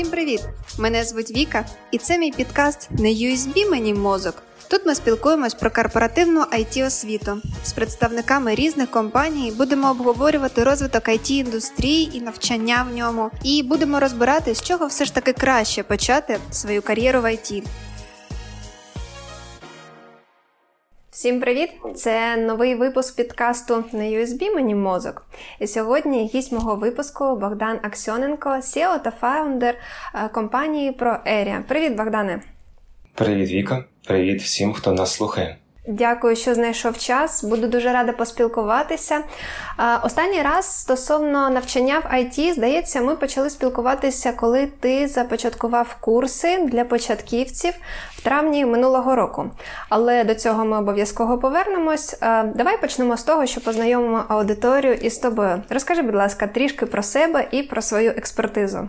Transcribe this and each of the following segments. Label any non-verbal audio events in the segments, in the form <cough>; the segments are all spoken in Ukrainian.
Всім привіт! Мене звуть Віка, і це мій підкаст не USB мені мозок. Тут ми спілкуємось про корпоративну it освіту з представниками різних компаній. Будемо обговорювати розвиток it індустрії і навчання в ньому. І будемо розбирати, з чого все ж таки краще почати свою кар'єру в IT. Всім привіт! Це новий випуск підкасту на USB мені мозок. І сьогодні гість мого випуску Богдан Аксьоненко, SEO та фаундер е, компанії ProArea. Привіт, Богдане! Привіт, Віка! Привіт всім, хто нас слухає. Дякую, що знайшов час. Буду дуже рада поспілкуватися. Останній раз стосовно навчання в IT, здається, ми почали спілкуватися, коли ти започаткував курси для початківців в травні минулого року. Але до цього ми обов'язково повернемось. Давай почнемо з того, що познайомимо аудиторію із тобою. Розкажи, будь ласка, трішки про себе і про свою експертизу.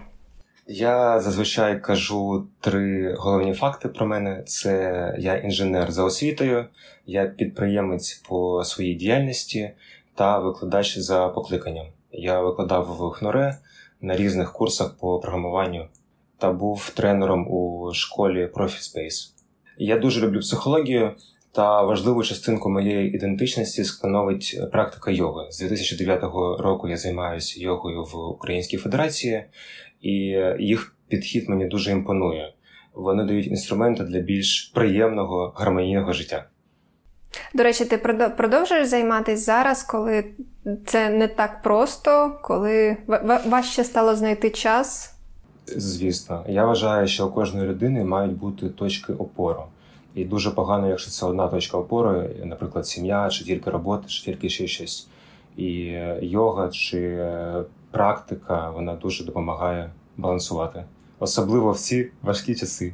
Я зазвичай кажу три головні факти про мене: це я інженер за освітою, я підприємець по своїй діяльності та викладач за покликанням. Я викладав в ХНОРЕ на різних курсах по програмуванню та був тренером у школі ProfiSpace. Я дуже люблю психологію. Та важливу частинку моєї ідентичності становить практика йоги. З 2009 року я займаюся йогою в Українській Федерації, і їх підхід мені дуже імпонує. Вони дають інструменти для більш приємного гармонійного життя. До речі, ти продовжуєш займатися зараз, коли це не так просто, коли важче стало знайти час? Звісно, я вважаю, що у кожної людини мають бути точки опору. І дуже погано, якщо це одна точка опори, наприклад, сім'я, чи тільки робота, чи тільки ще щось. І йога чи практика вона дуже допомагає балансувати, особливо в ці важкі часи.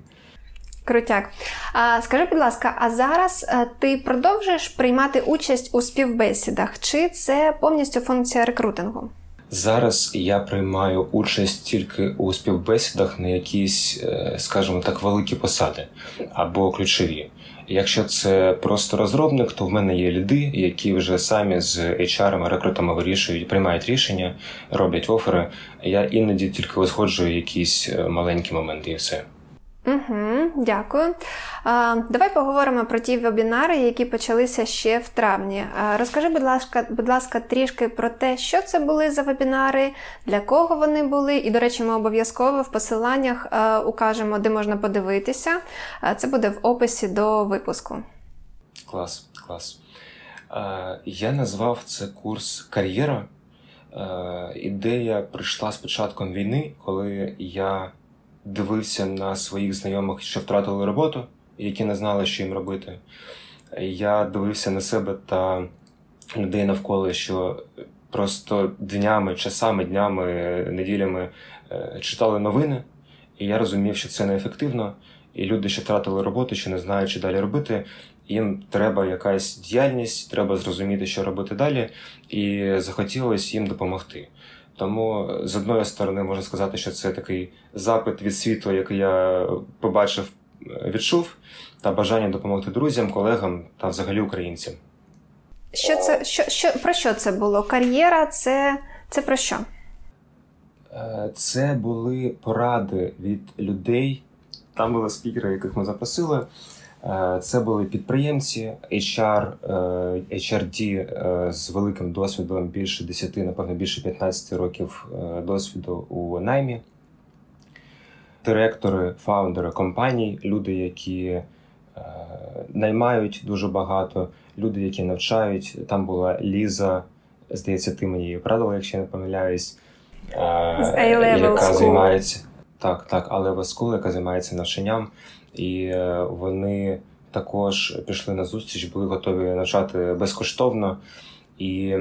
Крутяк. А, Скажи, будь ласка, а зараз е, ти продовжуєш приймати участь у співбесідах? Чи це повністю функція рекрутингу? Зараз я приймаю участь тільки у співбесідах на якісь, е, скажімо так, великі посади або ключові. Якщо це просто розробник, то в мене є ліди, які вже самі з HR, рекрутами вирішують, приймають рішення, роблять офери. Я іноді тільки узгоджую якісь е, маленькі моменти і все. Угу, Дякую. А, Давай поговоримо про ті вебінари, які почалися ще в травні. А, Розкажи, будь ласка, будь ласка, трішки про те, що це були за вебінари, для кого вони були. І, до речі, ми обов'язково в посиланнях а, укажемо, де можна подивитися. А, Це буде в описі до випуску. Клас, клас. Я назвав це курс кар'єра. Ідея прийшла з початком війни, коли я дивився на своїх знайомих, що втратили роботу, які не знали, що їм робити. Я дивився на себе та людей навколо, що просто днями, часами, днями, неділями е, читали новини, і я розумів, що це неефективно. І люди, що втратили роботу, що не знають, що далі робити. Їм треба якась діяльність, треба зрозуміти, що робити далі, і захотілося їм допомогти. Тому з одної сторони можна сказати, що це такий запит від світу, який я побачив, відчув, та бажання допомогти друзям, колегам та взагалі українцям. Що це що, що про що це було? Кар'єра, це, це про що? Е, це були поради від людей. Там були спікери, яких ми запросили. Е, це були підприємці, HR, е, HRD е, з великим досвідом більше 10, напевно, більше 15 років досвіду у наймі, директори, фаундери компаній, люди, які наймають дуже багато, люди, які навчають. Там була Ліза, здається, ти мені її правила, якщо я не помиляюсь, яка займається так, так, але School, яка займається навчанням і е, вони також пішли на зустріч, були готові навчати безкоштовно. І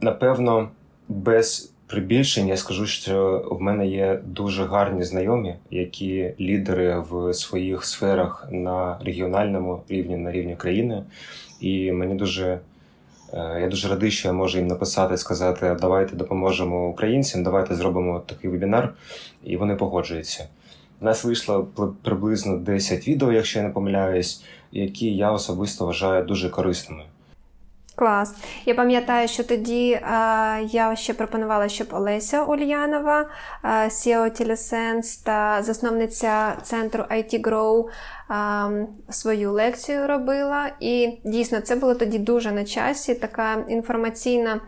напевно, без прибільшення я скажу, що в мене є дуже гарні знайомі, які лідери в своїх сферах на регіональному рівні, на рівні країни. І мені дуже е, я дуже радий, що я можу їм написати, сказати: давайте допоможемо українцям, давайте зробимо такий вебінар, і вони погоджуються. У нас вийшло приблизно 10 відео, якщо я не помиляюсь, які я особисто вважаю дуже корисними. Клас. Я пам'ятаю, що тоді а, я ще пропонувала, щоб Олеся Ульянова, а, CEO та засновниця центру IT Grow а, свою лекцію робила. І дійсно це було тоді дуже на часі, така інформаційна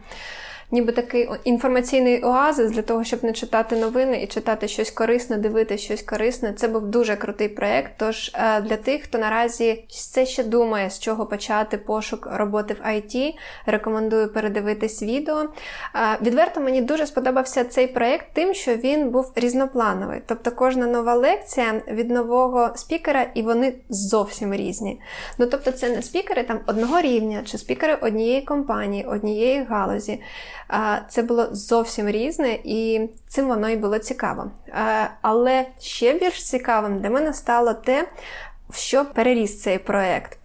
ніби такий інформаційний оазис для того, щоб не читати новини і читати щось корисне, дивитися щось корисне. Це був дуже крутий проєкт. Тож е, для тих, хто наразі все ще думає, з чого почати пошук роботи в IT, рекомендую передивитись відео. Е, відверто мені дуже сподобався цей проєкт тим, що він був різноплановий. Тобто кожна нова лекція від нового спікера, і вони зовсім різні. Ну тобто, це не спікери там одного рівня, чи спікери однієї компанії, однієї галузі. Це було зовсім різне, і цим воно і було цікаво. Але ще більш цікавим для мене стало те, що переріс цей проєкт.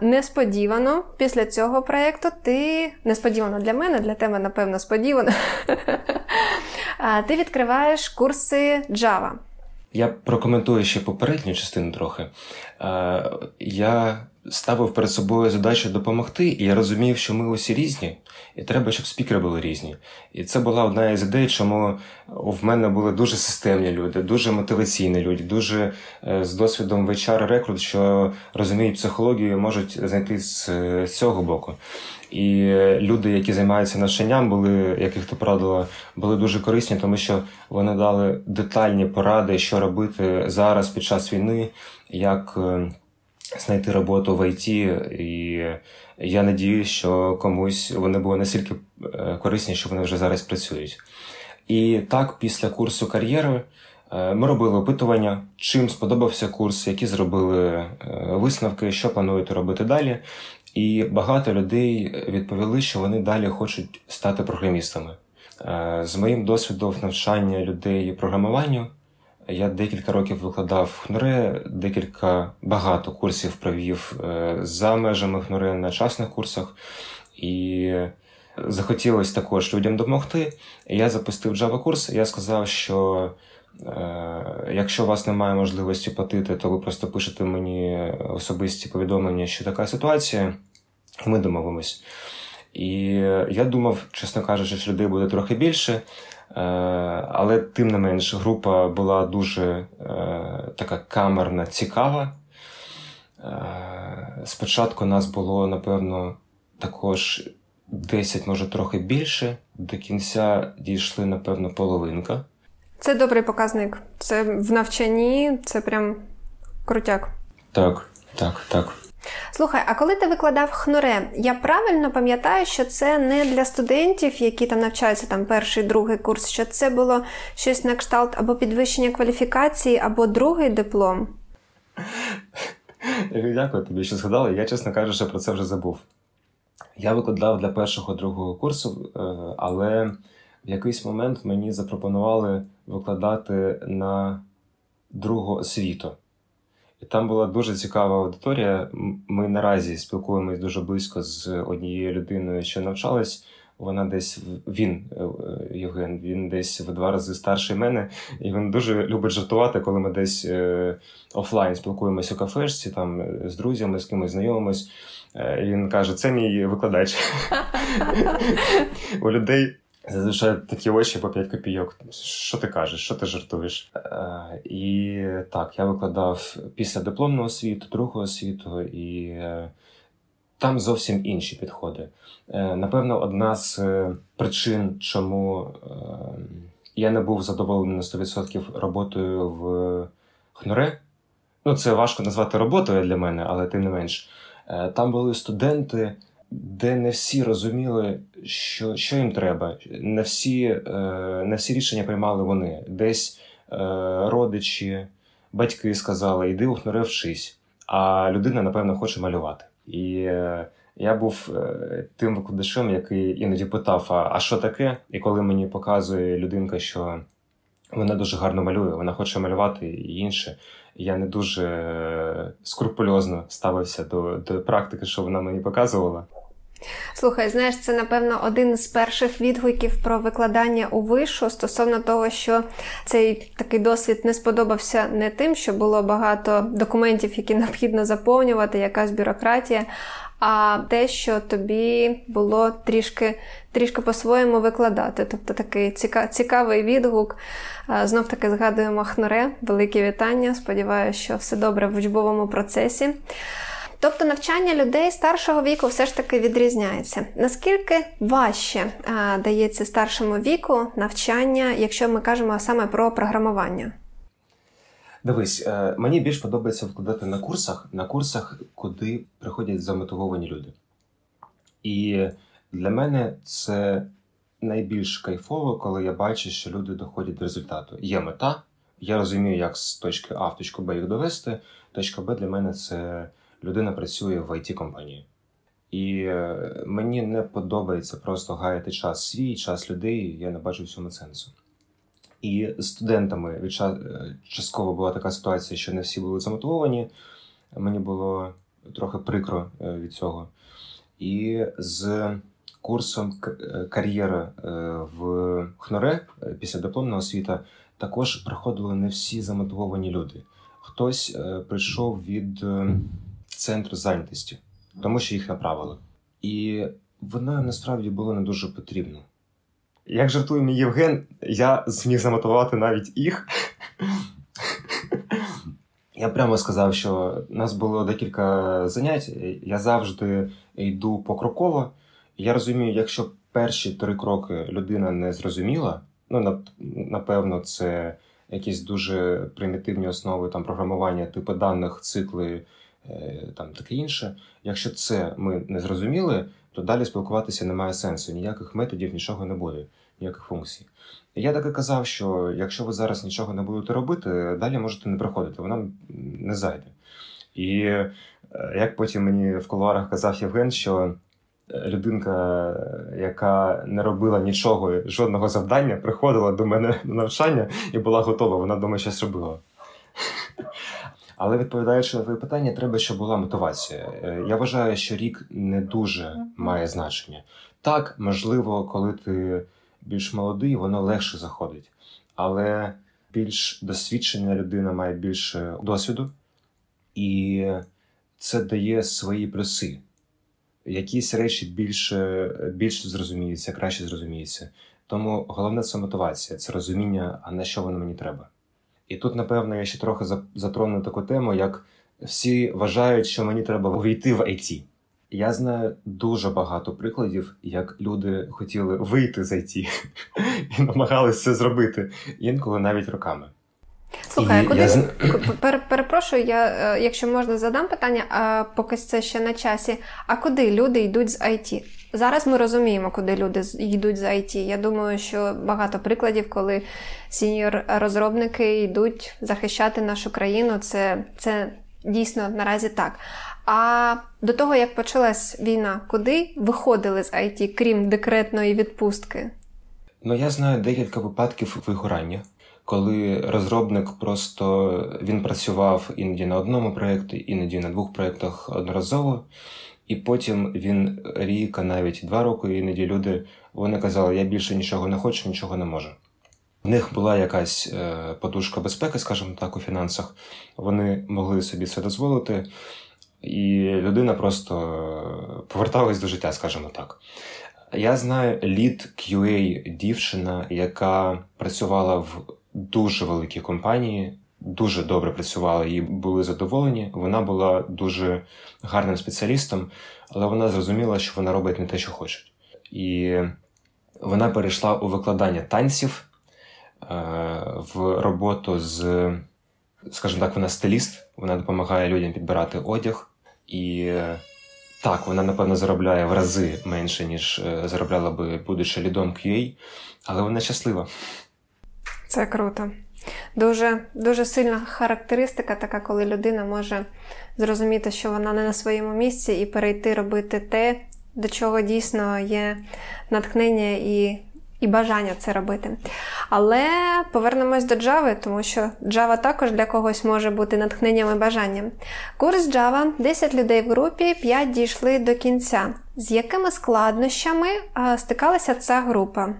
Несподівано після цього проєкту ти несподівано для мене, для тебе, напевно, сподівано. <laughs> Ти відкриваєш курси Java. Я прокоментую ще попередню частину трохи. Я ставив перед собою задачу допомогти, і я розумів, що ми усі різні, і треба, щоб спікери були різні. І це була одна із ідей, чому в мене були дуже системні люди, дуже мотиваційні люди, дуже е, з досвідом hr рекрут, що розуміють психологію, можуть знайти з цього боку. І люди, які займаються навчанням, були, яких ти порадила, були дуже корисні, тому що вони дали детальні поради, що робити зараз під час війни, як. Знайти роботу в ІТ, і я надію, що комусь вони були настільки е, корисні, що вони вже зараз працюють. І так, після курсу кар'єри е, ми робили опитування, чим сподобався курс, які зробили е, висновки, що плануєте робити далі. І багато людей відповіли, що вони далі хочуть стати програмістами. З моїм досвідом навчання людей програмуванню. Я декілька років викладав ХНУРЕ, декілька багато курсів провів е, за межами ХНУРЕ на часних курсах, і захотілося також людям допомогти. Я запустив Java курс. Я сказав, що е, якщо у вас немає можливості платити, то ви просто пишете мені особисті повідомлення, що така ситуація, ми домовимось. І я думав, чесно кажучи, що людей буде трохи більше. Е, але тим не менш, група була дуже е, така камерна, цікава. Е, спочатку нас було, напевно, також 10, може трохи більше. До кінця дійшли, напевно, половинка. Це добрий показник. Це в навчанні, це прям крутяк. Так, так, так. Слухай, а коли ти викладав хноре, я правильно пам'ятаю, що це не для студентів, які там навчаються там перший, другий курс, що це було щось на кшталт або підвищення кваліфікації, або другий диплом? <laughs> Дякую тобі, що згадала. Я, чесно кажучи, про це вже забув. Я викладав для першого другого курсу, е, але в якийсь момент мені запропонували викладати на другу освіту. І там була дуже цікава аудиторія. Ми наразі спілкуємось дуже близько з однією людиною, що навчалась. Вона десь він, е, е, Євген, він десь в два рази старший мене, і він дуже любить жартувати, коли ми десь е, офлайн спілкуємося у кафешці, там з друзями, з кимось знайомимось. І Він каже: це мій викладач. <laughs> У людей Зазвичай такі очі по 5 копійок. Що ти кажеш, що ти жартуєш? Е, І так, я викладав після дипломного освіту, другого освіту, і е, там зовсім інші підходи. Е, Напевно, одна з е, причин, чому е, я не був задоволений на 100% роботою в ХНУРЕ. Ну, це важко назвати роботою для мене, але тим не менш. Е, Там були студенти де не всі розуміли, що що їм треба. Не всі е, не всі рішення приймали вони. Десь е, родичі, батьки сказали, іди у хноре вчись, а людина, напевно, хоче малювати. І е, я був тим викладачем, який іноді питав: а що таке? І коли мені показує людинка, що вона дуже гарно малює, вона хоче малювати і інше. Я не дуже скрупульозно ставився до, до практики, що вона мені показувала. Слухай, знаєш, це напевно один з перших відгуків про викладання у вишу стосовно того, що цей такий досвід не сподобався не тим, що було багато документів, які необхідно заповнювати, якась бюрократія, а те, що тобі було трішки трішки по-своєму викладати. Тобто такий цікавий відгук. Знов таки згадуємо Хноре, велике вітання. Сподіваюся, що все добре в учбовому процесі. Тобто навчання людей старшого віку все ж таки відрізняється. Наскільки важче а, дається старшому віку навчання, якщо ми кажемо саме про програмування? Дивись, е, мені більш подобається вкладати на курсах, на курсах, куди приходять замотивовані люди. І для мене це найбільш кайфово, коли я бачу, що люди доходять до результату. Є мета, я розумію, як з точки А в точку Б їх довести. Точка Б для мене це людина працює в it компанії І е, мені не подобається просто гаяти час свій, час людей, я не бачу в цьому сенсу. І з студентами від е, частково була така ситуація, що не всі були замотивовані. Мені було трохи прикро е, від цього. І з курсом кар'єра в ХНОРЕ після дипломного освіта також приходили не всі замотивовані люди. Хтось прийшов від центру зайнятості, тому що їх направили. І воно насправді було не дуже потрібно. Як жартує мій Євген, я зміг замотивувати навіть їх. Я прямо сказав, що у нас було декілька занять. Я завжди йду покроково. Я розумію, якщо перші три кроки людина не зрозуміла, ну напевно, це якісь дуже примітивні основи там програмування, типу даних, цикли там таке інше. Якщо це ми не зрозуміли, то далі спілкуватися немає сенсу. Ніяких методів, нічого не буде, ніяких функцій. Я так і казав, що якщо ви зараз нічого не будете робити, далі можете не приходити, вона не зайде. І е, як потім мені в кулуарах казав Євген, що е, людинка, яка не робила нічого, жодного завдання, приходила до мене на навчання і була готова, вона думає, щось робила. Але відповідаючи на твоє питання, треба, щоб була мотивація. Е, я вважаю, що рік не дуже має значення. Так, можливо, коли ти більш молодий, воно легше заходить. Але більш досвідчена людина має більше досвіду, і це дає свої плюси. Якісь речі більше більше зрозуміються, краще зрозуміються. Тому головне це мотивація, це розуміння, а на що воно мені треба. І тут, напевно, я ще трохи затрону таку тему, як всі вважають, що мені треба увійти в IT. Я знаю дуже багато прикладів, як люди хотіли вийти з IT <laughs> і намагалися це зробити інколи навіть роками. Слухай, куди я... Пер, перепрошую, я, е, якщо можна, задам питання, а поки це ще на часі. А куди люди йдуть з IT? Зараз ми розуміємо, куди люди йдуть з IT. Я думаю, що багато прикладів, коли сіньор-розробники йдуть захищати нашу країну, це, це дійсно наразі так. А до того, як почалась війна, куди виходили з IT, крім декретної відпустки? Ну, я знаю декілька випадків вигорання коли розробник просто він працював іноді на одному проєкті, іноді на двох проєктах одноразово, і потім він рік, а навіть два роки, іноді люди вони казали, я більше нічого не хочу, нічого не можу. В них була якась е, подушка безпеки, скажімо так, у фінансах. Вони могли собі це дозволити, і людина просто поверталась до життя, скажімо так. Я знаю лід QA дівчина, яка працювала в дуже великі компанії, дуже добре працювали і були задоволені. Вона була дуже гарним спеціалістом, але вона зрозуміла, що вона робить не те, що хоче. І вона перейшла у викладання танців е, в роботу з, скажімо так, вона стиліст, вона допомагає людям підбирати одяг. І так, вона, напевно, заробляє в рази менше, ніж е, заробляла би, будучи лідом QA, але вона щаслива. Це круто. Дуже дуже сильна характеристика, така, коли людина може зрозуміти, що вона не на своєму місці, і перейти робити те, до чого дійсно є натхнення і і бажання це робити. Але повернемось до Java, тому що Java також для когось може бути натхненням і бажанням. Курс Java, 10 людей в групі, 5 дійшли до кінця. З якими складнощами стикалася ця група?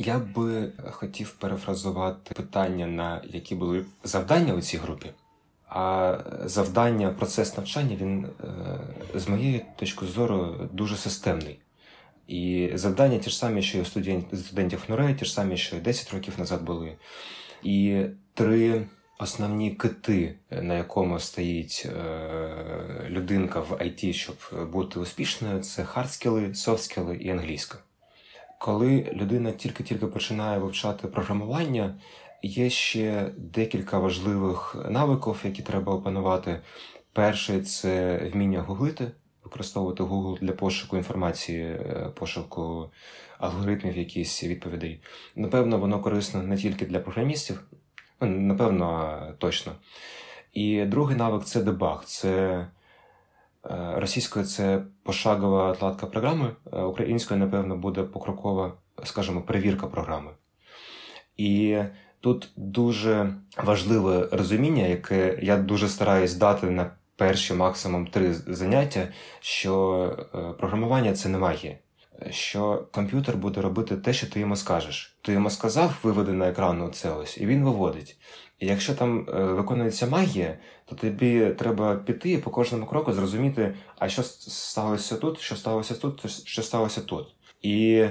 Я би хотів перефразувати питання, на які були завдання у цій групі. А завдання, процес навчання, він, е, з моєї точки зору, дуже системний. І завдання ті ж самі, що і у студентів НУРЕ, ті ж самі, що і 10 років назад були. І три основні кити, на якому стоїть е, людинка в IT, щоб бути успішною, це хардскіли, софтскіли і англійська. Коли людина тільки-тільки починає вивчати програмування, є ще декілька важливих навиків, які треба опанувати. Перший це вміння гуглити, використовувати Google для пошуку інформації, е, пошуку алгоритмів, якісь відповідей. Напевно, воно корисно не тільки для програмістів, ну, напевно, точно. І другий навик це дебаг. Це російською це пошагова отладка програми, е, українською, напевно, буде покрокова, скажімо, перевірка програми. І тут дуже важливе розуміння, яке я дуже стараюсь дати на перші максимум три заняття, що е, програмування це не магія. Що комп'ютер буде робити те, що ти йому скажеш. Ти йому сказав, виведи на екран це ось, і він виводить. І якщо там е, виконується магія, то тобі треба піти і по кожному кроку зрозуміти, а що сталося тут, що сталося тут, що сталося тут. І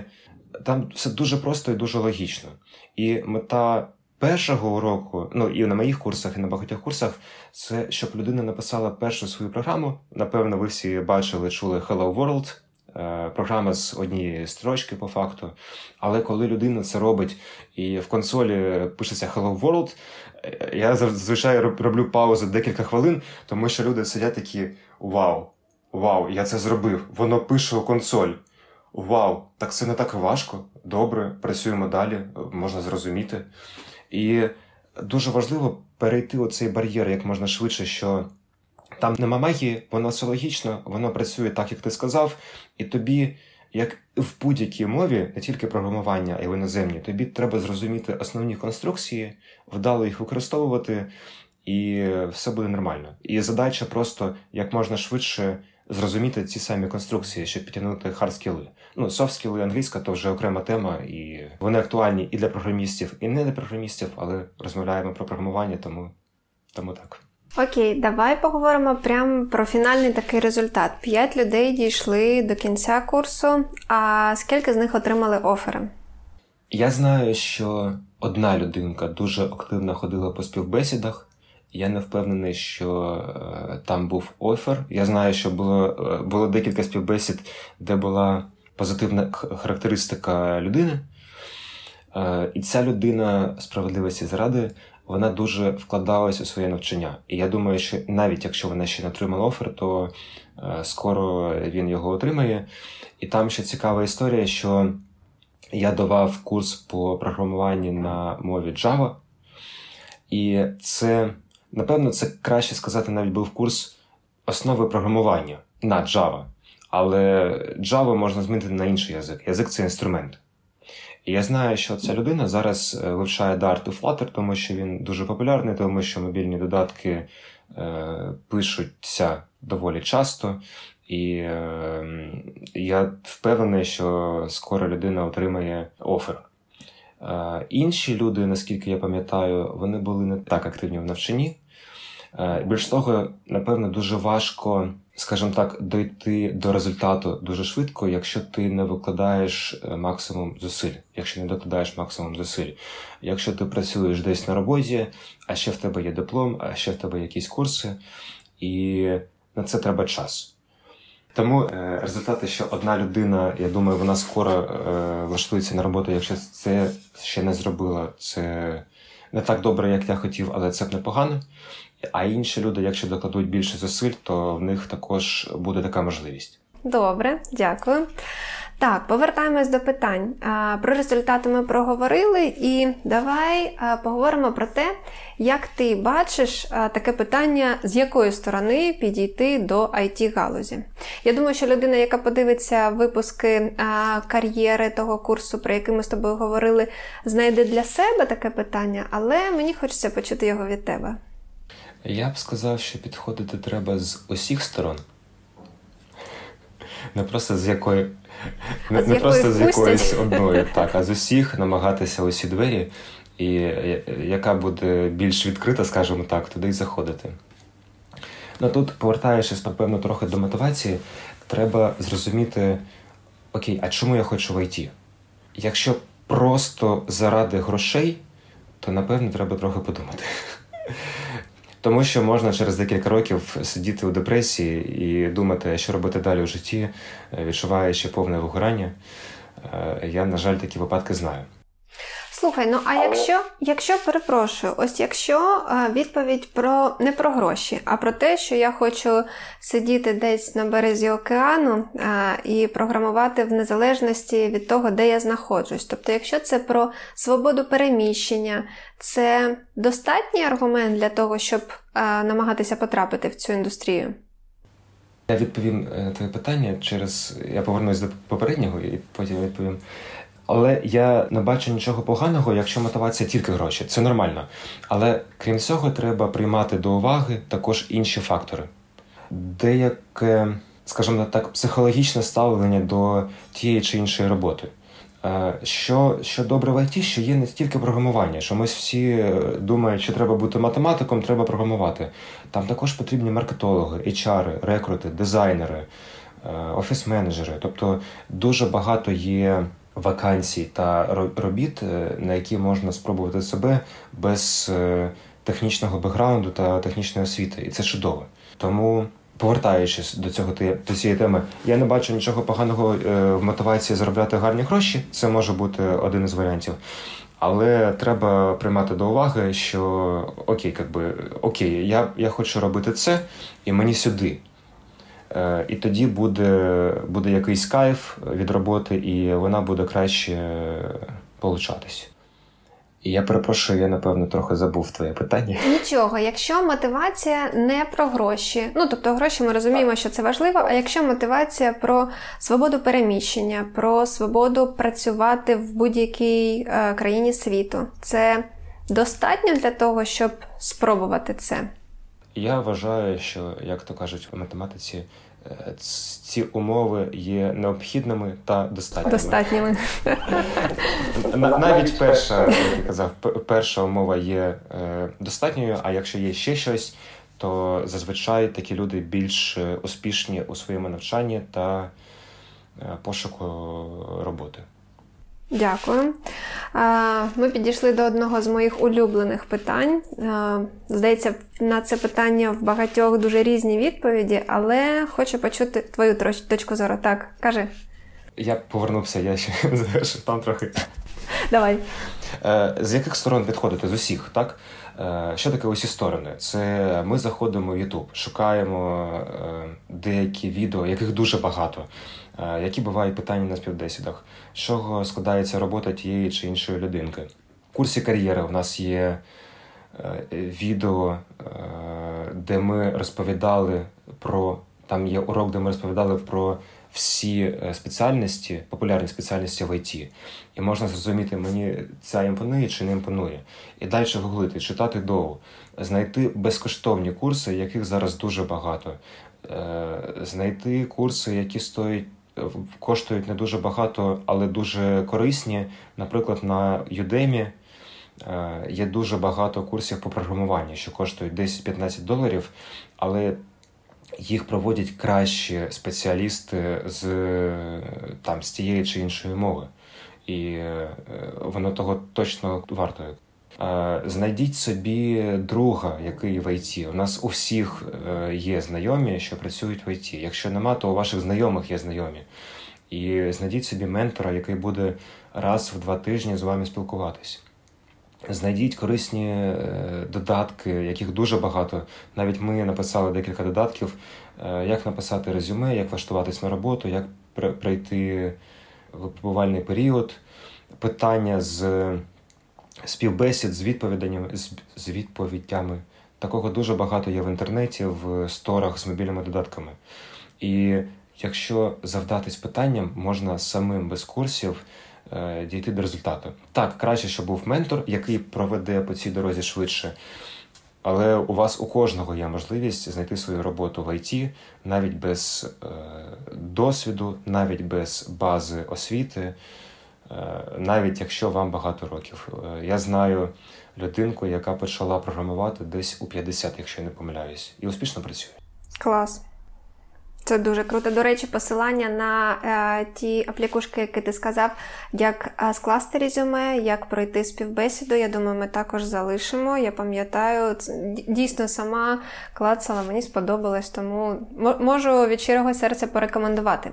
там все дуже просто і дуже логічно. І мета першого уроку, ну і на моїх курсах, і на багатьох курсах, це щоб людина написала першу свою програму. Напевно, ви всі бачили, чули Hello World. Е, програма з однієї строчки по факту. Але коли людина це робить і в консолі пишеться Hello World, я зазвичай роблю паузу декілька хвилин, тому що люди сидять такі: Вау! Вау, я це зробив! Воно пише у консоль. Вау! Так це не так важко. Добре, працюємо далі, можна зрозуміти. І дуже важливо перейти оцей бар'єр як можна швидше, що там нема магії, воно все логічно, воно працює так, як ти сказав, і тобі, як в будь-якій мові, не тільки програмування, а й в іноземній, тобі треба зрозуміти основні конструкції, вдало їх використовувати, і все буде нормально. І задача просто як можна швидше зрозуміти ці самі конструкції, щоб підтягнути хардскіли. Ну, софтскіли англійська то вже окрема тема, і вони актуальні і для програмістів, і не для програмістів, але розмовляємо про програмування, тому, тому так. Окей, давай поговоримо прямо про фінальний такий результат. П'ять людей дійшли до кінця курсу. А скільки з них отримали офери? Я знаю, що одна людинка дуже активно ходила по співбесідах. Я не впевнений, що е, там був офер. Я знаю, що було е, було декілька співбесід, де була позитивна характеристика людини. Е, і ця людина справедливості заради вона дуже вкладалась у своє навчання. І я думаю, що навіть якщо вона ще не отримала офер, то скоро він його отримає. І там ще цікава історія, що я давав курс по програмуванню на мові Java. І це Напевно, це краще сказати, навіть був курс основи програмування на Java. Але Java можна змінити на інший язик. Язик це інструмент. І я знаю, що ця людина зараз е, вивчає Dart і Flutter, тому що він дуже популярний, тому що мобільні додатки е, пишуться доволі часто. І е, я впевнений, що скоро людина отримає офер. Е, інші люди, наскільки я пам'ятаю, вони були не так активні в навчанні. Е, більш того, напевно, дуже важко, скажімо так, дойти до результату дуже швидко, якщо ти не викладаєш е, максимум зусиль, якщо не докладаєш максимум зусиль. Якщо ти працюєш десь на роботі, а ще в тебе є диплом, а ще в тебе якісь курси, і на це треба час. Тому е, результати, що одна людина, я думаю, вона скоро е, влаштується на роботу, якщо це ще не зробила, це не так добре, як я хотів, але це б непогано. А інші люди, якщо докладуть більше зусиль, то в них також буде така можливість. Добре, дякую. Так, повертаємось до питань. Про результати ми проговорили, і давай поговоримо про те, як ти бачиш таке питання, з якої сторони підійти до it галузі. Я думаю, що людина, яка подивиться випуски кар'єри того курсу, про який ми з тобою говорили, знайде для себе таке питання, але мені хочеться почути його від тебе. Я б сказав, що підходити треба з усіх сторон. не просто з якої не, не просто з якоїсь одної, так, а з усіх намагатися усі двері, і яка буде більш відкрита, скажімо так, туди й заходити. Ну тут, повертаючись, напевно, трохи до мотивації, треба зрозуміти: окей, а чому я хочу в ІТ? Якщо просто заради грошей, то напевно треба трохи подумати. Тому що можна через декілька років сидіти у депресії і думати, що робити далі у житті, відчуваючи повне вигорання. Е, я, на жаль, такі випадки знаю. Слухай, ну а якщо якщо перепрошую, ось якщо а, відповідь про не про гроші, а про те, що я хочу сидіти десь на березі океану а, і програмувати в незалежності від того, де я знаходжусь. Тобто, якщо це про свободу переміщення, це достатній аргумент для того, щоб а, намагатися потрапити в цю індустрію. Я відповім на е, твоє питання через я повернусь до попереднього і потім відповім. Але я не бачу нічого поганого, якщо мотивація тільки гроші. Це нормально. Але крім цього, треба приймати до уваги також інші фактори. Деяке, скажімо так, психологічне ставлення до тієї чи іншої роботи. Е, що що добре в ІТ, що є не тільки програмування, що ми всі е, думають, що треба бути математиком, треба програмувати. Там також потрібні маркетологи, HR, рекрути, дизайнери, е, офіс-менеджери. Тобто дуже багато є вакансій та робіт, е, на які можна спробувати себе без е, технічного бекграунду та технічної освіти, і це чудово. Тому. Повертаючись до цього до цієї теми, я не бачу нічого поганого е, в мотивації заробляти гарні гроші. Це може бути один із варіантів. Але треба приймати до уваги, що окей, якби окей, я я хочу робити це, і мені сюди. Е, і тоді буде буде якийсь кайф від роботи, і вона буде краще получатись. І я перепрошую, я напевно трохи забув твоє питання. Нічого, якщо мотивація не про гроші, ну тобто гроші ми розуміємо, що це важливо. А якщо мотивація про свободу переміщення, про свободу працювати в будь-якій е, країні світу, це достатньо для того, щоб спробувати це. Я вважаю, що, як то кажуть в математиці, е, ці умови є необхідними та достатніми. Достатніми. Навіть перша, як я казав, перша умова є е, достатньою, а якщо є ще щось, то зазвичай такі люди більш е, успішні у своєму навчанні та пошуку роботи. Дякую. Ми підійшли до одного з моїх улюблених питань. Здається, на це питання в багатьох дуже різні відповіді, але хочу почути твою точку зору. Так, кажи. Я повернувся, я ще <laughs> завершив там трохи. Давай. Е, з яких сторон підходити? З усіх, так? Е, що таке усі сторони? Це ми заходимо в YouTube, шукаємо е, деякі відео, яких дуже багато, які бувають питання на співбесідах, з чого складається робота тієї чи іншої людинки. В курсі кар'єри у нас є відео, де ми розповідали про там є урок, де ми розповідали про всі е, спеціальності, популярні спеціальності в ІТ. І можна зрозуміти, мені ця імпонує чи не імпонує. І далі гуглити, читати довго, знайти безкоштовні курси, яких зараз дуже багато. Е, знайти курси, які стоять. Коштують не дуже багато, але дуже корисні. Наприклад, на е, є дуже багато курсів по програмуванню, що коштують 10-15 доларів, але їх проводять кращі спеціалісти з там з тієї чи іншої мови, і е, воно того точно вартує. Е, знайдіть собі друга, який в ІТ. У нас у всіх е, є знайомі, що працюють в ІТ. Якщо нема, то у ваших знайомих є знайомі. І знайдіть собі ментора, який буде раз в два тижні з вами спілкуватись. Знайдіть корисні е, додатки, яких дуже багато. Навіть ми написали декілька додатків, як написати резюме, як влаштуватись на роботу, як пройти випробувальний період, питання з співбесід з відповідями, з відповідями. Такого дуже багато є в інтернеті, в сторах з мобільними додатками. І якщо завдатись питанням, можна самим без курсів. Е, дійти до результату. Так, краще, щоб був ментор, який проведе по цій дорозі швидше. Але у вас у кожного є можливість знайти свою роботу в ІТ навіть без е, досвіду, навіть без бази освіти, навіть якщо вам багато років. Е, я знаю людинку, яка почала програмувати десь у 50, якщо я не помиляюсь, і успішно працює. Клас. Це дуже круто. До речі, посилання на е, ті аплікушки, які ти сказав, як е, скласти резюме, як пройти співбесіду. Я думаю, ми також залишимо. Я пам'ятаю, дійсно сама клацала, мені сподобалось, тому можу від щирого серця порекомендувати.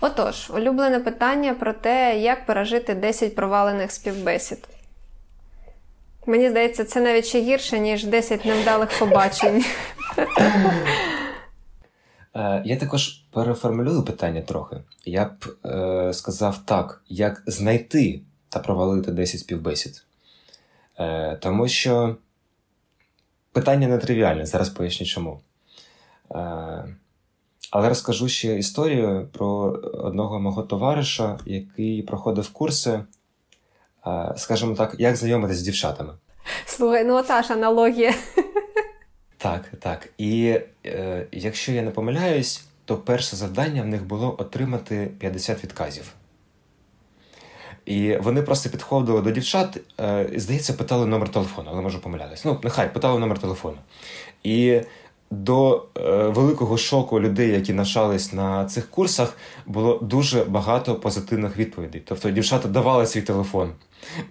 Отож, улюблене питання про те, як пережити 10 провалених співбесід. Мені здається, це навіть ще гірше, ніж 10 невдалих побачень. <laughs> Е, я також переформулюю питання трохи. Я б е, сказав так, як знайти та провалити 10 співбесід. Е, Тому що питання нетривіальне, зараз поясню чому. Е, Але розкажу ще історію про одного мого товариша, який проходив курси, е, скажімо так, як знайомитися з дівчатами. Слухай, ну та ж аналогія. Так, так. І е, якщо я не помиляюсь, то перше завдання в них було отримати 50 відказів. І вони просто підходили до дівчат, е, здається, питали номер телефону, але можу помилятися. Ну, нехай питали номер телефону. І до е, великого шоку людей, які навчались на цих курсах, було дуже багато позитивних відповідей. Тобто дівчата давали свій телефон.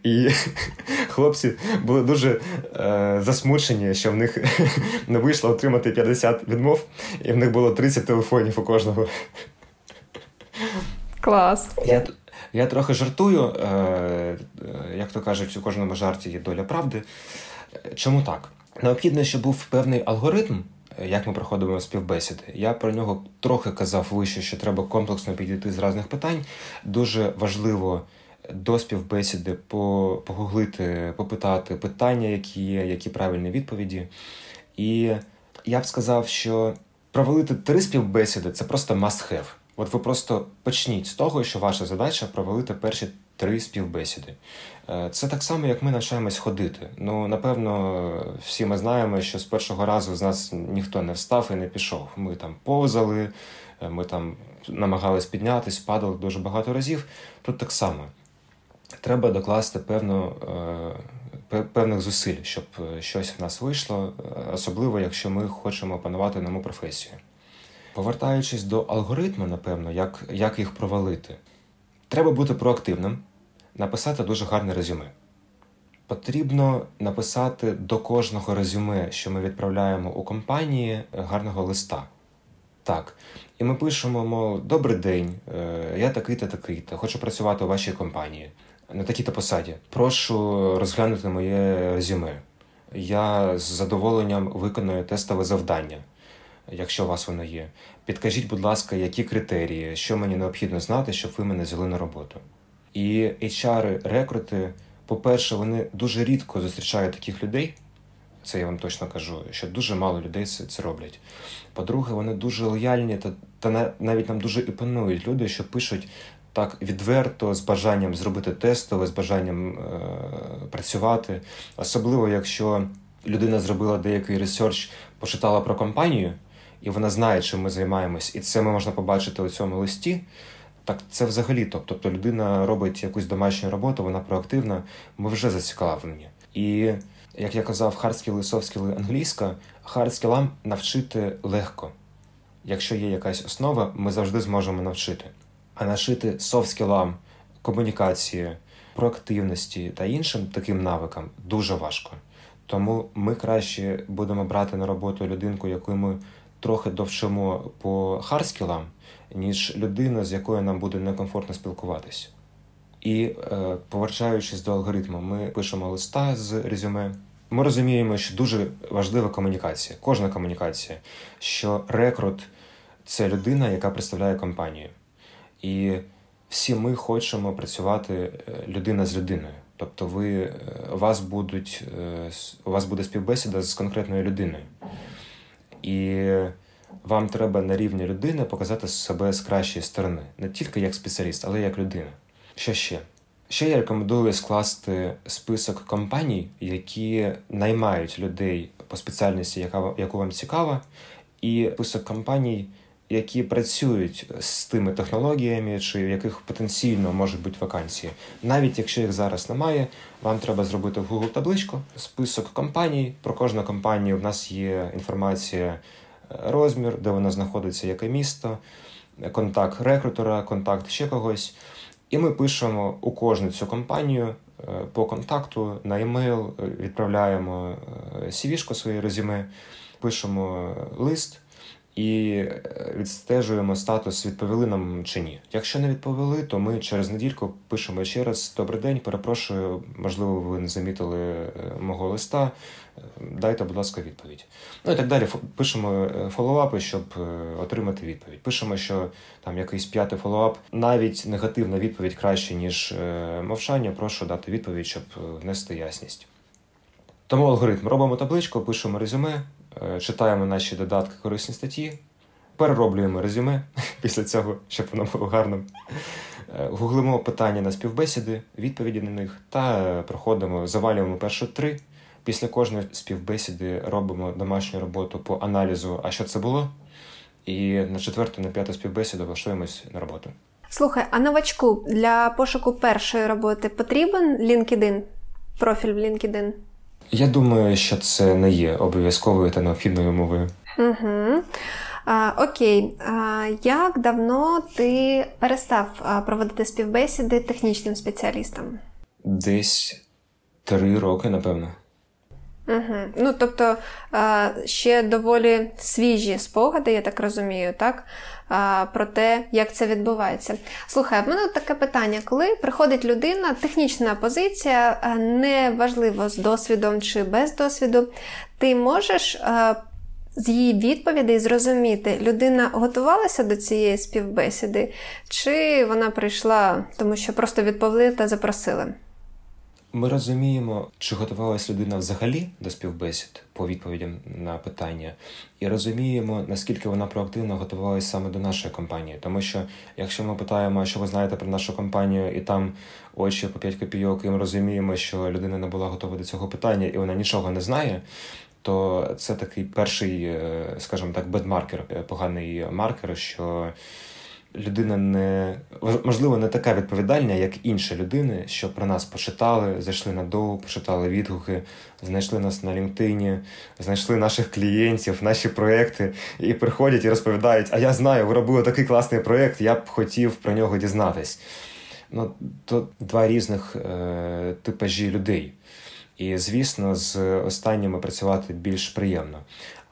І <laughs> хлопці були дуже е, засмучені, що в них <laughs> не вийшло отримати 50 відмов, і в них було 30 телефонів у кожного. Клас. Я я трохи жартую, е, е, як то кажуть, у кожному жарті є доля правди. Чому так? Необхідно, щоб був певний алгоритм, як ми проходимо співбесіди. Я про нього трохи казав вище, що треба комплексно підійти з різних питань. Дуже важливо до співбесіди погуглити, попитати питання, які є, які правильні відповіді. І я б сказав, що провалити три співбесіди це просто must have. От ви просто почніть з того, що ваша задача провалити перші три співбесіди. Е, це так само, як ми навчаємось ходити. Ну, напевно, всі ми знаємо, що з першого разу з нас ніхто не встав і не пішов. Ми там повзали, е, ми там намагались піднятись, падали дуже багато разів. Тут так само треба докласти певну, е, певних зусиль, щоб щось в нас вийшло, особливо якщо ми хочемо опанувати нову професію. Повертаючись до алгоритму, напевно, як, як їх провалити, треба бути проактивним, написати дуже гарне резюме. Потрібно написати до кожного резюме, що ми відправляємо у компанії, гарного листа. Так. І ми пишемо, мов, добрий день, е, я такий-то, такий-то, хочу працювати у вашій компанії на такій-то посаді. Прошу розглянути моє резюме. Я з задоволенням виконую тестове завдання якщо у вас воно є. Підкажіть, будь ласка, які критерії, що мені необхідно знати, щоб ви мене взяли на роботу. І HR-рекрути, по-перше, вони дуже рідко зустрічають таких людей. Це я вам точно кажу, що дуже мало людей це, роблять. По-друге, вони дуже лояльні та та навіть нам дуже імпонують люди, що пишуть так відверто, з бажанням зробити тестове, з бажанням е- працювати. Особливо, якщо людина зробила деякий ресерч, почитала про компанію, і вона знає, чим ми займаємось, і це ми можна побачити у цьому листі. Так це взагалі, тобто людина робить якусь домашню роботу, вона проактивна, ми вже зацікавлені. І як я казав, хардскіли, софтскіли англійська, хардскілам навчити легко. Якщо є якась основа, ми завжди зможемо навчити. А навчити софтскілам, комунікації, проактивності та іншим таким навикам дуже важко. Тому ми краще будемо брати на роботу людинку, яку ми трохи довчимо по хардскілам, ніж людина, з якою нам буде некомфортно спілкуватися. І е, повертаючись до алгоритму, ми пишемо листа з резюме. Ми розуміємо, що дуже важлива комунікація, кожна комунікація, що рекрут це людина, яка представляє компанію. І всі ми хочемо працювати е, людина з людиною. Тобто, ви е, вас будуть у вас буде співбесіда з конкретною людиною. І вам треба на рівні людини показати себе з кращої сторони, не тільки як спеціаліст, але й як людина. Що ще? Ще я рекомендую скласти список компаній, які наймають людей по спеціальності, яка яку вам цікава, і список компаній, які працюють з тими технологіями, чи в яких потенційно можуть бути вакансії. Навіть якщо їх зараз немає, вам треба зробити в Google табличку, список компаній. Про кожну компанію в нас є інформація, е, розмір, де вона знаходиться, яке місто, контакт рекрутера, контакт ще когось. І ми пишемо у кожну цю компанію е, по контакту на емейл, е, відправляємо CV-шку своє резюме, пишемо лист і е, відстежуємо статус, відповіли нам чи ні. Якщо не відповіли, то ми через недільку пишемо ще раз Добрий день, перепрошую, можливо, ви не замітили е, мого листа. Е, дайте, будь ласка, відповідь. Ну і так далі. Пишемо фоллоуапи, щоб отримати відповідь. Пишемо, що там якийсь п'ятий фоллоуап, навіть негативна відповідь краще, ніж мовчання. Прошу дати відповідь, щоб внести ясність. Тому алгоритм робимо табличку, пишемо резюме, читаємо наші додатки, корисні статті, перероблюємо резюме <laughs> після цього, щоб воно було гарним. Е, гуглимо питання на співбесіди, відповіді на них та проходимо, завалюємо перші три. Після кожної співбесіди робимо домашню роботу по аналізу, а що це було. І на четверту, на п'яту співбесіду влаштуємось на роботу. Слухай, а новачку для пошуку першої роботи потрібен LinkedIn? Профіль в LinkedIn? Я думаю, що це не є обов'язковою та необхідною мовою. Угу. А, Окей, а, як давно ти перестав проводити співбесіди технічним спеціалістам? Десь три роки, напевно. Угу. Ну, тобто ще доволі свіжі спогади, я так розумію, так? Про те, як це відбувається. Слухай, в мене таке питання: коли приходить людина, технічна позиція, неважливо з досвідом чи без досвіду, ти можеш. З її відповідей зрозуміти, людина готувалася до цієї співбесіди, чи вона прийшла, тому що просто відповіли та запросили. Ми розуміємо, чи готувалась людина взагалі до співбесід по відповідям на питання, і розуміємо, наскільки вона проактивно готувалася саме до нашої компанії. Тому що, якщо ми питаємо, що ви знаєте про нашу компанію, і там очі по 5 копійок, і ми розуміємо, що людина не була готова до цього питання, і вона нічого не знає. То це такий перший, е, скажімо так, бедмаркер, е, поганий маркер, що людина не можливо не така відповідальна, як інші людини, що про нас почитали, зайшли на доу, почитали відгуки, знайшли нас на LinkedIn, знайшли наших клієнтів, наші проекти, і приходять і розповідають: А я знаю, ви робили такий класний проєкт, я б хотів про нього дізнатись. Ну, то два різних е, типажі людей. І, звісно, з останніми працювати більш приємно.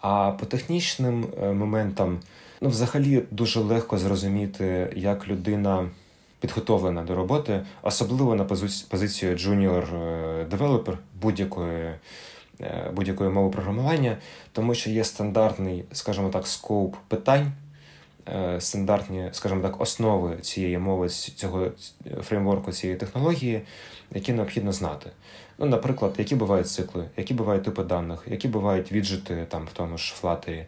А по технічним е, моментам. Ну, взагалі дуже легко зрозуміти, як людина підготовлена до роботи, особливо на позицію junior девелопер будь-якої е, будь-якої мови програмування, тому що є стандартний, скажімо так, скоп питань, е, стандартні, скажімо так, основи цієї мови, цього фреймворку, цієї технології, які необхідно знати. Ну, Наприклад, які бувають цикли, які бувають типи даних, які бувають віджити там в тому ж флатері.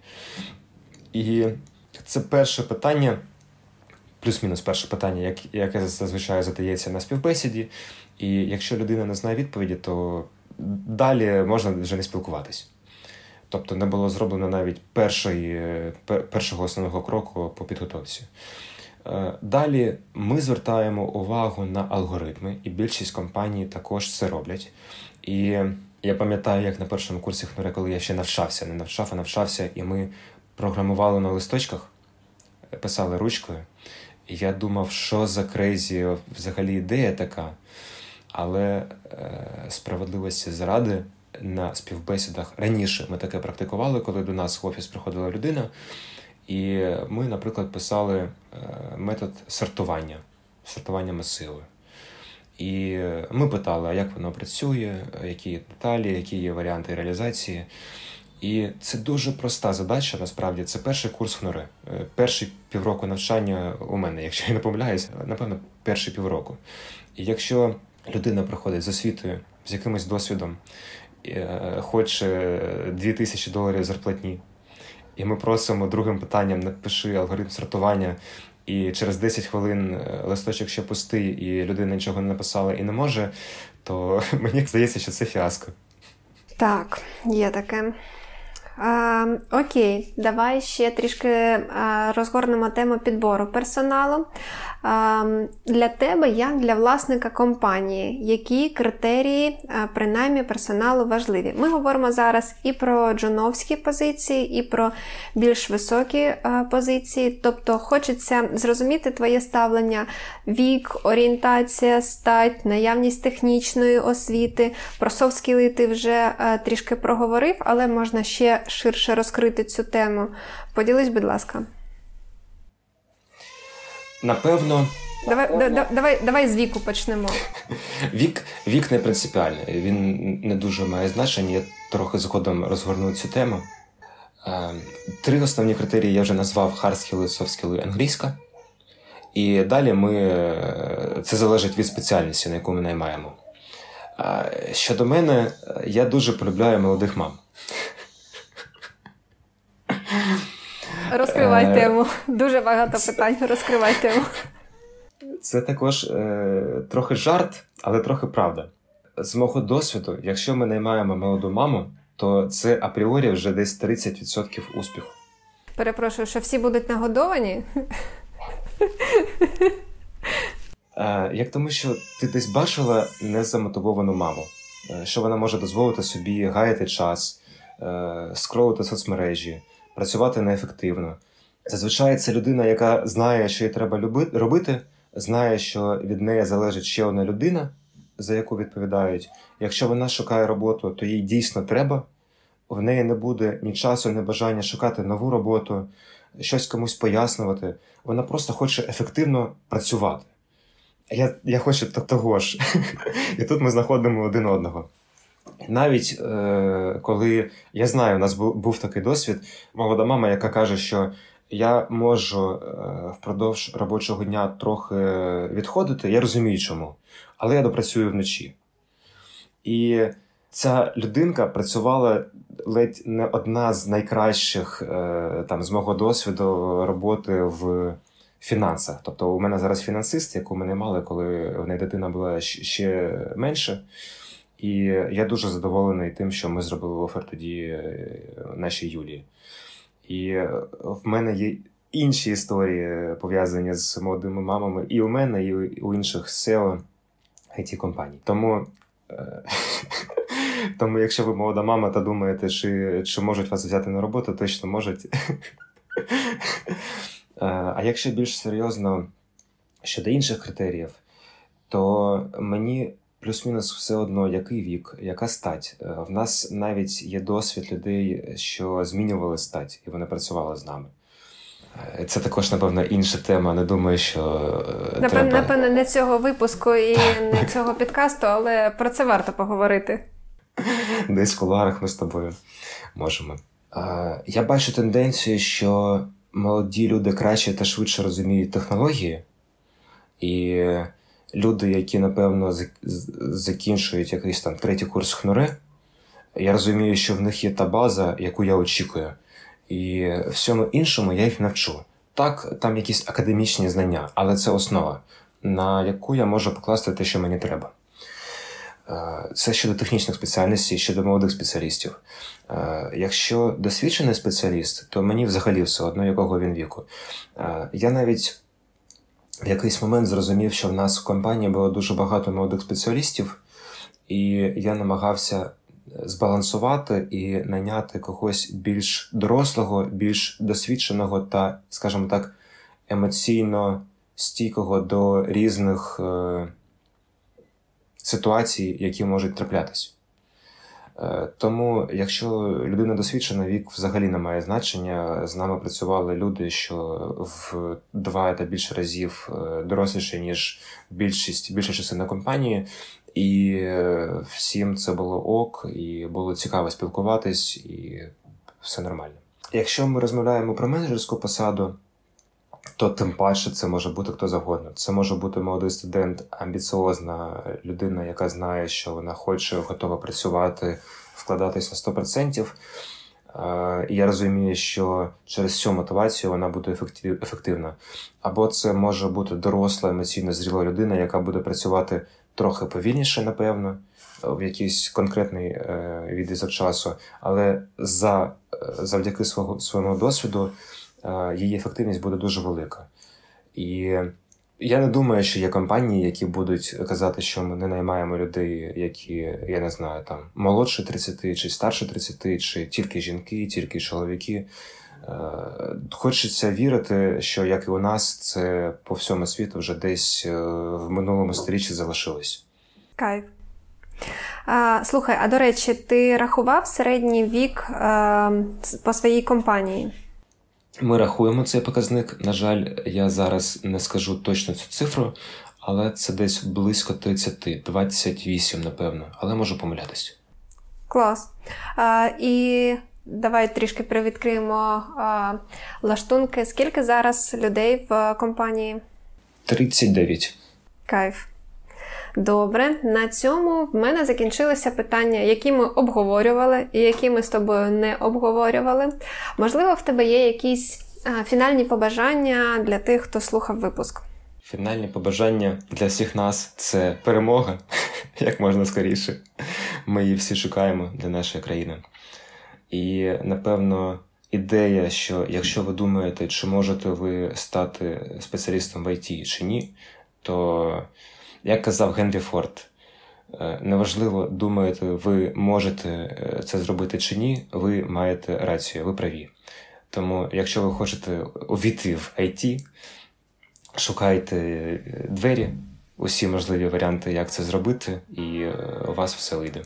І це перше питання, плюс-мінус перше питання, яке зазвичай задається на співбесіді. І якщо людина не знає відповіді, то далі можна вже не спілкуватись. Тобто не було зроблено навіть першої, першого основного кроку по підготовці. Е, далі ми звертаємо увагу на алгоритми, і більшість компаній також це роблять. І я пам'ятаю, як на першому курсі Хнуре, коли я ще навчався, не навчав, а навчався, і ми програмували на листочках, писали ручкою. І я думав, що за крейзі взагалі ідея така. Але е, справедливості заради на співбесідах раніше ми таке практикували, коли до нас в офіс приходила людина. І ми, наприклад, писали е, метод сортування, сортування масиву. І ми питали, а як воно працює, які деталі, які є варіанти реалізації. І це дуже проста задача. Насправді це перший курс ХНОРИ. Е, перший півроку навчання у мене, якщо я не помиляюсь, напевно, перший півроку. І якщо людина приходить з освітою, з якимось досвідом, е, хоче 2000 доларів зарплатні, і ми просимо другим питанням напиши алгоритм сортування і через 10 хвилин е, листочок ще пустий, і людина нічого не написала і не може, то <laughs> мені здається, що це фіаско. Так, є таке. А, Окей, давай ще трішки а, розгорнемо тему підбору персоналу. А, Для тебе, як для власника компанії, які критерії, а, принаймні, персоналу важливі? Ми говоримо зараз і про джуновські позиції, і про більш високі а, позиції. Тобто, хочеться зрозуміти твоє ставлення, вік, орієнтація, стать, наявність технічної освіти. Про софт-скіли ти вже трішки проговорив, але можна ще ширше розкрити цю тему. Поділись, будь ласка. Напевно. Давай да, давай, давай з віку почнемо. <laughs> Вік вік не принципіальний, він не дуже має значення. Я трохи згодом розгорну цю тему. Е, три основні критерії я вже назвав хардскіли, софтскіли, англійська. І далі ми е, це залежить від спеціальності, на яку ми наймаємо. Е, щодо мене, я дуже полюбляю молодих мам. Розкривай е, тему. Дуже багато питань. Розкривай тему. Це також е, трохи жарт, але трохи правда. З мого досвіду, якщо ми наймаємо молоду маму, то це апріорі вже десь 30% успіху. Перепрошую, що всі будуть нагодовані? Е, як тому, що ти десь бачила незамотивовану маму, е, що вона може дозволити собі гаяти час, е, скролити соцмережі працювати неефективно. Зазвичай це людина, яка знає, що їй треба робити, знає, що від неї залежить ще одна людина, за яку відповідають. Якщо вона шукає роботу, то їй дійсно треба. В неї не буде ні часу, ні бажання шукати нову роботу, щось комусь пояснювати. Вона просто хоче ефективно працювати. Я я хочу того ж. <laughs> І тут ми знаходимо один одного. Навіть е, коли я знаю, у нас був, був такий досвід, молода мама, яка каже, що я можу е, впродовж робочого дня трохи відходити, я розумію чому, але я допрацюю вночі. І ця людинка працювала ледь не одна з найкращих е, там, з мого досвіду роботи в фінансах. Тобто, у мене зараз фінансист, яку ми не мали, коли в неї дитина була ще менше. І я дуже задоволений тим, що ми зробили офер тоді е, нашій Юлії. І в мене є інші історії пов'язані з молодими мамами, і у мене, і у інших SEO it компаній. Тому. Е, <laughs> тому, якщо ви молода мама та думаєте, чи чи можуть вас взяти на роботу, точно можуть. <laughs> Е, а якщо більш серйозно щодо інших критеріїв, то мені плюс-мінус все одно, який вік, яка стать. Е, в нас навіть є досвід людей, що змінювали стать, і вони працювали з нами. Е, це також, напевно, інша тема. Не думаю, що. Е, напевно, треба... напевно, не цього випуску і не цього підкасту, але про це варто поговорити. Десь в кулуарах ми з тобою можемо. Я бачу тенденцію, що молоді люди краще та швидше розуміють технології, і люди, які, напевно, закінчують якийсь там третій курс хнури, я розумію, що в них є та база, яку я очікую. І всьому іншому я їх навчу. Так, там якісь академічні знання, але це основа, на яку я можу покласти те, що мені треба. Е, це щодо технічних спеціальностей, щодо молодих спеціалістів. Е, якщо досвідчений спеціаліст, то мені взагалі все одно, якого він віку. Е, я навіть в якийсь момент зрозумів, що в нас в компанії було дуже багато молодих спеціалістів, і я намагався е, збалансувати і найняти когось більш дорослого, більш досвідченого та, скажімо так, емоційно стійкого до різних е, ситуацій, які можуть траплятись. Е, тому, якщо людина досвідчена, вік взагалі не має значення. З нами працювали люди, що в два та більше разів е, доросліші, ніж більшість більша частина компанії, і е, всім це було ок, і було цікаво спілкуватись, і все нормально. Якщо ми розмовляємо про менеджерську посаду, то тим паче це може бути хто завгодно. Це може бути молодий студент, амбіціозна людина, яка знає, що вона хоче, готова працювати, вкладатись на 100%. І я розумію, що через цю мотивацію вона буде ефективна. Або це може бути доросла, емоційно зріла людина, яка буде працювати трохи повільніше, напевно, в якийсь конкретний е, відрізок часу, але за, е, завдяки свого своєму досвіду е, її ефективність буде дуже велика. І я не думаю, що є компанії, які будуть казати, що ми не наймаємо людей, які я не знаю, там молодше 30 чи старше 30, чи тільки жінки, тільки чоловіки. Е, хочеться вірити, що як і у нас, це по всьому світу вже десь е, в минулому сторіччі залишилось. Кайф. А, Слухай, а до речі, ти рахував середній вік а, е, по своїй компанії? Ми рахуємо цей показник. На жаль, я зараз не скажу точно цю цифру, але це десь близько 30, 28, напевно, але можу помилятись. Клас. А, І давай трішки привідкриємо а, лаштунки. Скільки зараз людей в компанії? 39. Кайф. Добре, на цьому в мене закінчилися питання, які ми обговорювали і які ми з тобою не обговорювали. Можливо, в тебе є якісь а, фінальні побажання для тих, хто слухав випуск. Фінальні побажання для всіх нас це перемога, <laughs> як можна скоріше. Ми її всі шукаємо для нашої країни. І напевно. Ідея, що якщо ви думаєте, чи можете ви стати спеціалістом в ІТ чи ні, то як казав Генрі Форд, е, неважливо, думаєте, ви можете е, це зробити чи ні, ви маєте рацію, ви праві. Тому, якщо ви хочете увійти в IT, шукайте е, двері, усі можливі варіанти, як це зробити, і у вас все вийде.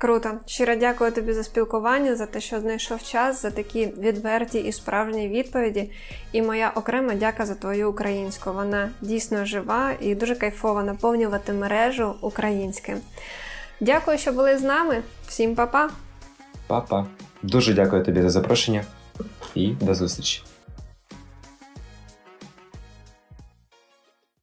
Круто. Щиро дякую тобі за спілкування, за те, що знайшов час, за такі відверті і справжні відповіді. І моя окрема дяка за твою українську. Вона дійсно жива і дуже кайфово наповнювати мережу українським. Дякую, що були з нами. Всім па-па! Па-па. Дуже дякую тобі за запрошення і до зустрічі.